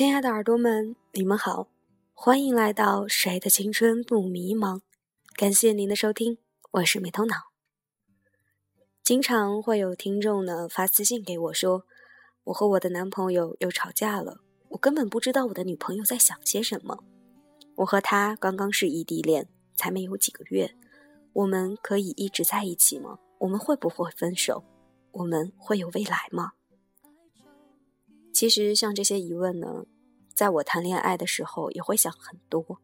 亲爱的耳朵们，你们好，欢迎来到谁的青春不迷茫？感谢您的收听，我是美头脑。经常会有听众呢发私信给我说，我和我的男朋友又吵架了，我根本不知道我的女朋友在想些什么。我和他刚刚是异地恋，才没有几个月，我们可以一直在一起吗？我们会不会分手？我们会有未来吗？其实像这些疑问呢，在我谈恋爱的时候也会想很多。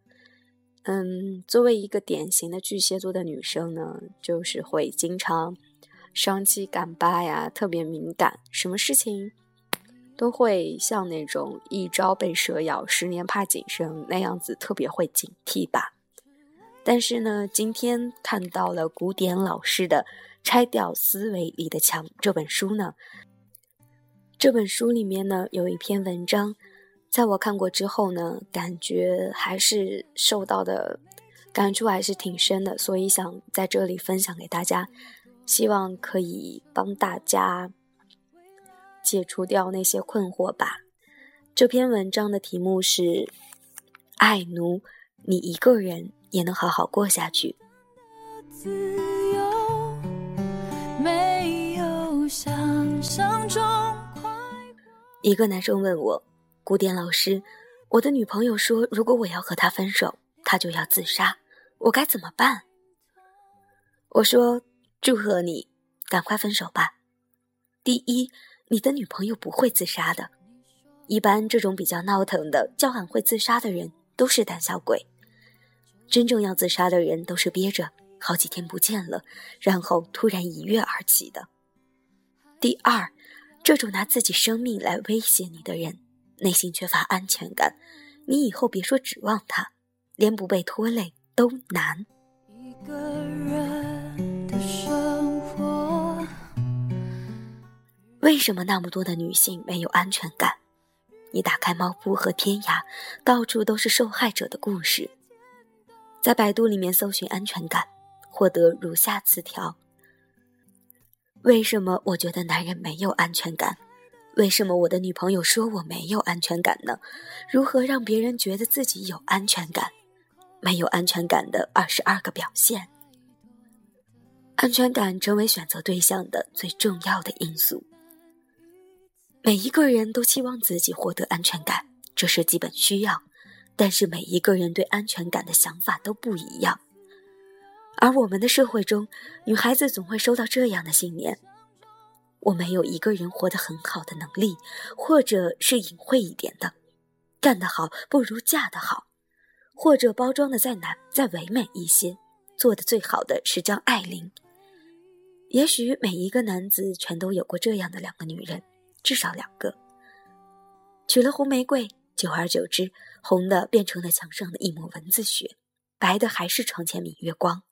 嗯，作为一个典型的巨蟹座的女生呢，就是会经常伤七感疤呀，特别敏感，什么事情都会像那种一朝被蛇咬，十年怕井绳那样子，特别会警惕吧。但是呢，今天看到了古典老师的《拆掉思维里的墙》这本书呢。这本书里面呢，有一篇文章，在我看过之后呢，感觉还是受到的感触还是挺深的，所以想在这里分享给大家，希望可以帮大家解除掉那些困惑吧。这篇文章的题目是《爱奴》，你一个人也能好好过下去。自由没有想象中。一个男生问我：“古典老师，我的女朋友说，如果我要和他分手，他就要自杀，我该怎么办？”我说：“祝贺你，赶快分手吧。第一，你的女朋友不会自杀的。一般这种比较闹腾的、叫喊会自杀的人，都是胆小鬼。真正要自杀的人，都是憋着好几天不见了，然后突然一跃而起的。第二。”这种拿自己生命来威胁你的人，内心缺乏安全感，你以后别说指望他，连不被拖累都难。为什么那么多的女性没有安全感？你打开猫扑和天涯，到处都是受害者的故事。在百度里面搜寻安全感，获得如下词条。为什么我觉得男人没有安全感？为什么我的女朋友说我没有安全感呢？如何让别人觉得自己有安全感？没有安全感的二十二个表现。安全感成为选择对象的最重要的因素。每一个人都期望自己获得安全感，这是基本需要。但是每一个人对安全感的想法都不一样。而我们的社会中，女孩子总会收到这样的信念：我没有一个人活得很好的能力，或者是隐晦一点的，干得好不如嫁得好，或者包装的再难再唯美一些，做的最好的是张爱玲。也许每一个男子全都有过这样的两个女人，至少两个。娶了红玫瑰，久而久之，红的变成了墙上的一抹蚊子血，白的还是床前明月光。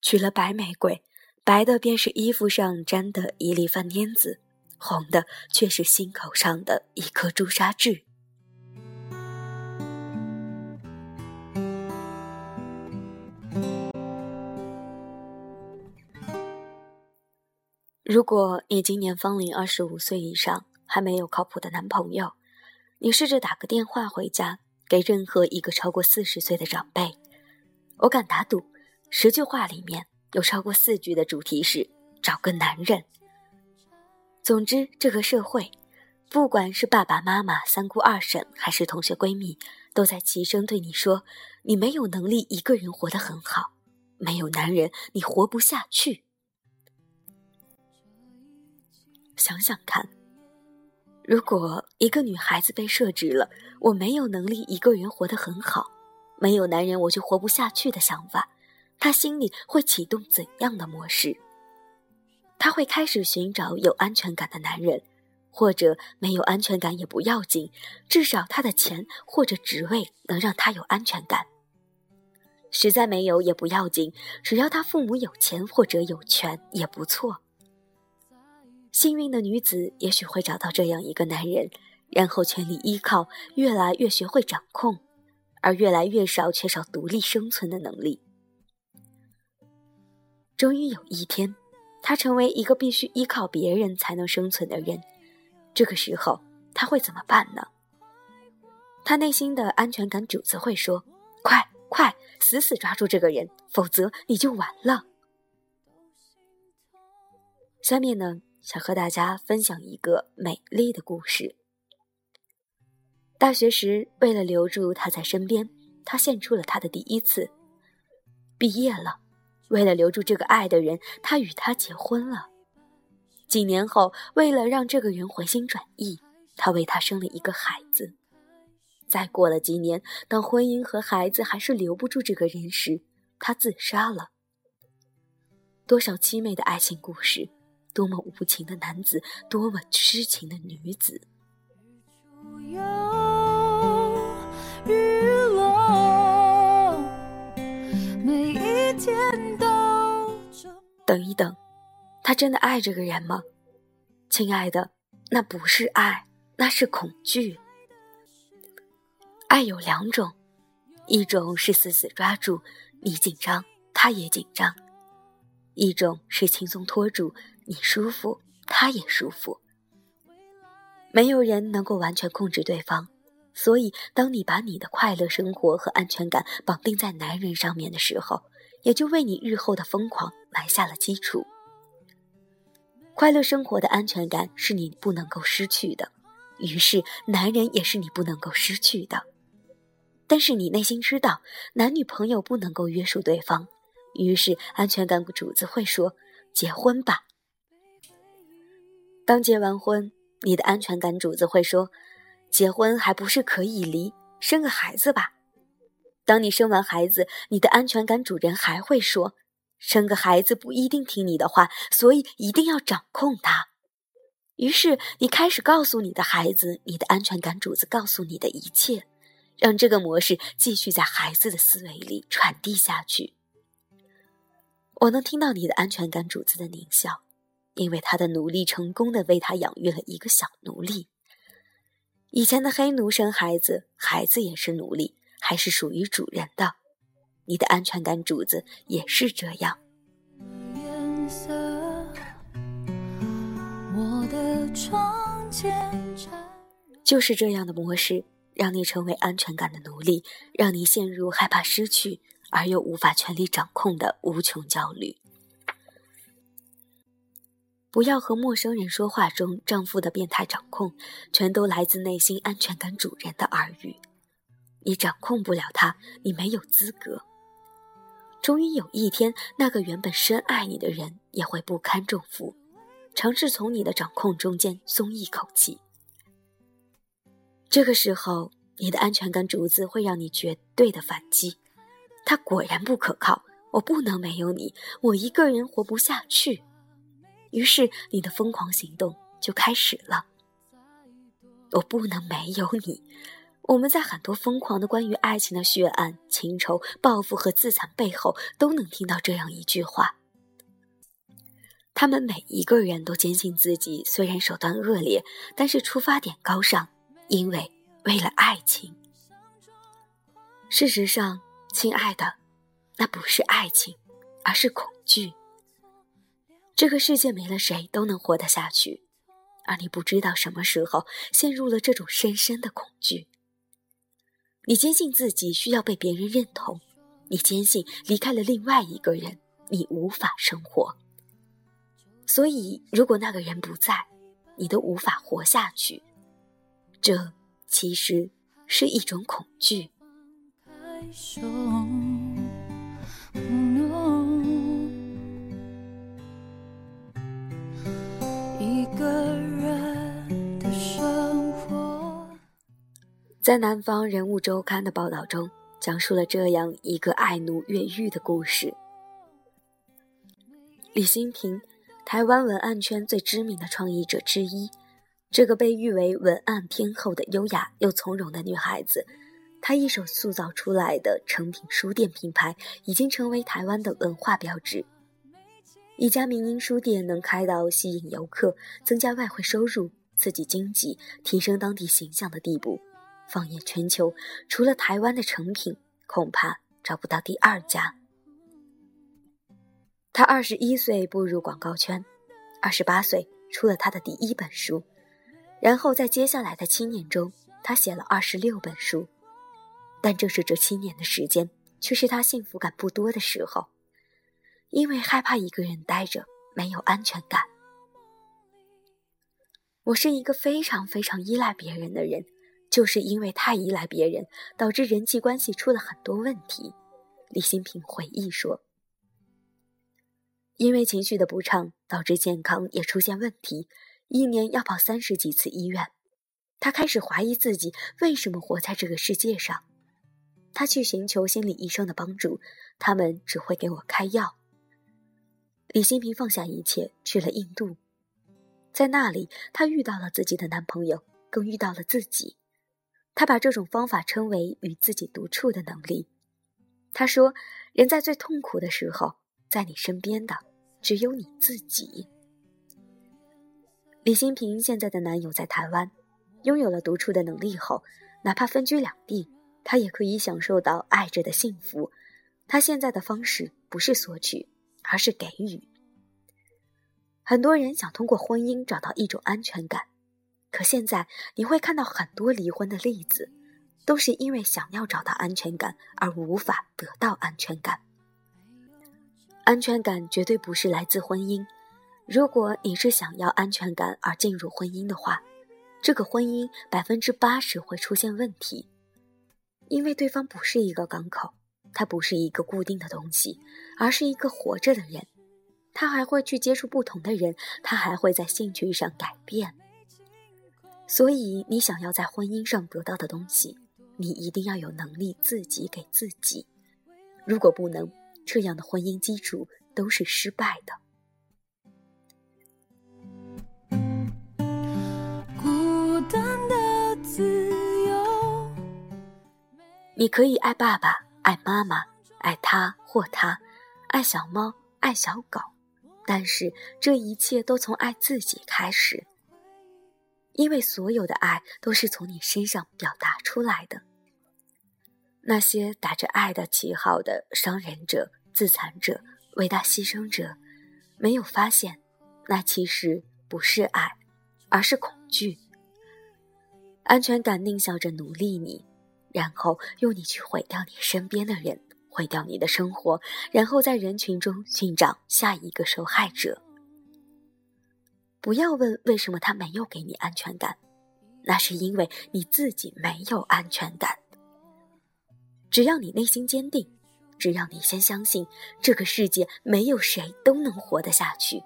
娶了白玫瑰，白的便是衣服上沾的一粒饭粘子，红的却是心口上的一颗朱砂痣。如果你今年芳龄二十五岁以上，还没有靠谱的男朋友，你试着打个电话回家，给任何一个超过四十岁的长辈，我敢打赌。十句话里面有超过四句的主题是找个男人。总之，这个社会，不管是爸爸妈妈、三姑二婶，还是同学闺蜜，都在齐声对你说：你没有能力一个人活得很好，没有男人你活不下去。想想看，如果一个女孩子被设置了我没有能力一个人活得很好，没有男人我就活不下去的想法。他心里会启动怎样的模式？他会开始寻找有安全感的男人，或者没有安全感也不要紧，至少他的钱或者职位能让他有安全感。实在没有也不要紧，只要他父母有钱或者有权也不错。幸运的女子也许会找到这样一个男人，然后全力依靠，越来越学会掌控，而越来越少缺少独立生存的能力。终于有一天，他成为一个必须依靠别人才能生存的人。这个时候，他会怎么办呢？他内心的安全感主子会说：“快快，死死抓住这个人，否则你就完了。”下面呢，想和大家分享一个美丽的故事。大学时，为了留住他在身边，他献出了他的第一次。毕业了，为了留住这个爱的人，他与他结婚了。几年后，为了让这个人回心转意，他为他生了一个孩子。再过了几年，当婚姻和孩子还是留不住这个人时，他自杀了。多少凄美的爱情故事，多么无情的男子，多么痴情的女子。等一等，他真的爱这个人吗？亲爱的，那不是爱，那是恐惧。爱有两种，一种是死死抓住你紧张，他也紧张；一种是轻松拖住你舒服，他也舒服。没有人能够完全控制对方，所以当你把你的快乐生活和安全感绑定在男人上面的时候，也就为你日后的疯狂埋下了基础。快乐生活的安全感是你不能够失去的，于是男人也是你不能够失去的。但是你内心知道，男女朋友不能够约束对方，于是安全感主子会说：“结婚吧。”刚结完婚，你的安全感主子会说：“结婚还不是可以离，生个孩子吧。”当你生完孩子，你的安全感主人还会说：“生个孩子不一定听你的话，所以一定要掌控他。”于是你开始告诉你的孩子，你的安全感主子告诉你的一切。让这个模式继续在孩子的思维里传递下去。我能听到你的安全感主子的狞笑，因为他的奴隶成功的为他养育了一个小奴隶。以前的黑奴生孩子，孩子也是奴隶，还是属于主人的。你的安全感主子也是这样。就是这样的模式。让你成为安全感的奴隶，让你陷入害怕失去而又无法全力掌控的无穷焦虑。不要和陌生人说话中丈夫的变态掌控，全都来自内心安全感主人的耳语。你掌控不了他，你没有资格。终于有一天，那个原本深爱你的人也会不堪重负，尝试从你的掌控中间松一口气。这个时候，你的安全感竹子会让你绝对的反击。他果然不可靠，我不能没有你，我一个人活不下去。于是，你的疯狂行动就开始了。我不能没有你。我们在很多疯狂的关于爱情的血案、情仇、报复和自残背后，都能听到这样一句话。他们每一个人都坚信自己虽然手段恶劣，但是出发点高尚。因为为了爱情，事实上，亲爱的，那不是爱情，而是恐惧。这个世界没了谁都能活得下去，而你不知道什么时候陷入了这种深深的恐惧。你坚信自己需要被别人认同，你坚信离开了另外一个人，你无法生活。所以，如果那个人不在，你都无法活下去。这其实是一种恐惧。在《南方人物周刊》的报道中，讲述了这样一个爱奴越狱的故事。李新平，台湾文案圈最知名的创意者之一。这个被誉为文案天后的优雅又从容的女孩子，她一手塑造出来的成品书店品牌，已经成为台湾的文化标志。一家民营书店能开到吸引游客、增加外汇收入、刺激经济、提升当地形象的地步，放眼全球，除了台湾的成品，恐怕找不到第二家。他二十一岁步入广告圈，二十八岁出了他的第一本书。然后在接下来的七年中，他写了二十六本书，但正是这七年的时间，却是他幸福感不多的时候，因为害怕一个人待着，没有安全感。我是一个非常非常依赖别人的人，就是因为太依赖别人，导致人际关系出了很多问题。李新平回忆说：“因为情绪的不畅，导致健康也出现问题，一年要跑三十几次医院。他开始怀疑自己为什么活在这个世界上。他去寻求心理医生的帮助，他们只会给我开药。”李新平放下一切，去了印度。在那里，她遇到了自己的男朋友，更遇到了自己。他把这种方法称为与自己独处的能力。他说：“人在最痛苦的时候，在你身边的只有你自己。”李新平现在的男友在台湾，拥有了独处的能力后，哪怕分居两地，他也可以享受到爱着的幸福。他现在的方式不是索取，而是给予。很多人想通过婚姻找到一种安全感，可现在你会看到很多离婚的例子，都是因为想要找到安全感而无法得到安全感。安全感绝对不是来自婚姻。如果你是想要安全感而进入婚姻的话，这个婚姻百分之八十会出现问题，因为对方不是一个港口，它不是一个固定的东西，而是一个活着的人。他还会去接触不同的人，他还会在兴趣上改变。所以，你想要在婚姻上得到的东西，你一定要有能力自己给自己。如果不能，这样的婚姻基础都是失败的。孤单的自由，你可以爱爸爸，爱妈妈，爱他或他，爱小猫，爱小狗。但是这一切都从爱自己开始，因为所有的爱都是从你身上表达出来的。那些打着爱的旗号的伤人者、自残者、伟大牺牲者，没有发现，那其实不是爱，而是恐惧。安全感狞笑着奴隶你，然后用你去毁掉你身边的人。毁掉你的生活，然后在人群中寻找下一个受害者。不要问为什么他没有给你安全感，那是因为你自己没有安全感。只要你内心坚定，只要你先相信这个世界没有谁都能活得下去，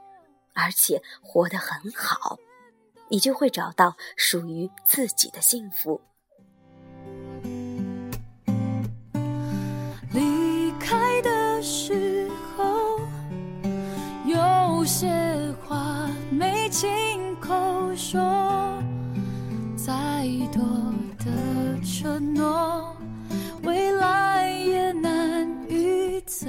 而且活得很好，你就会找到属于自己的幸福。离开的时候，有些没亲口说，再多的承诺，未来也难预测。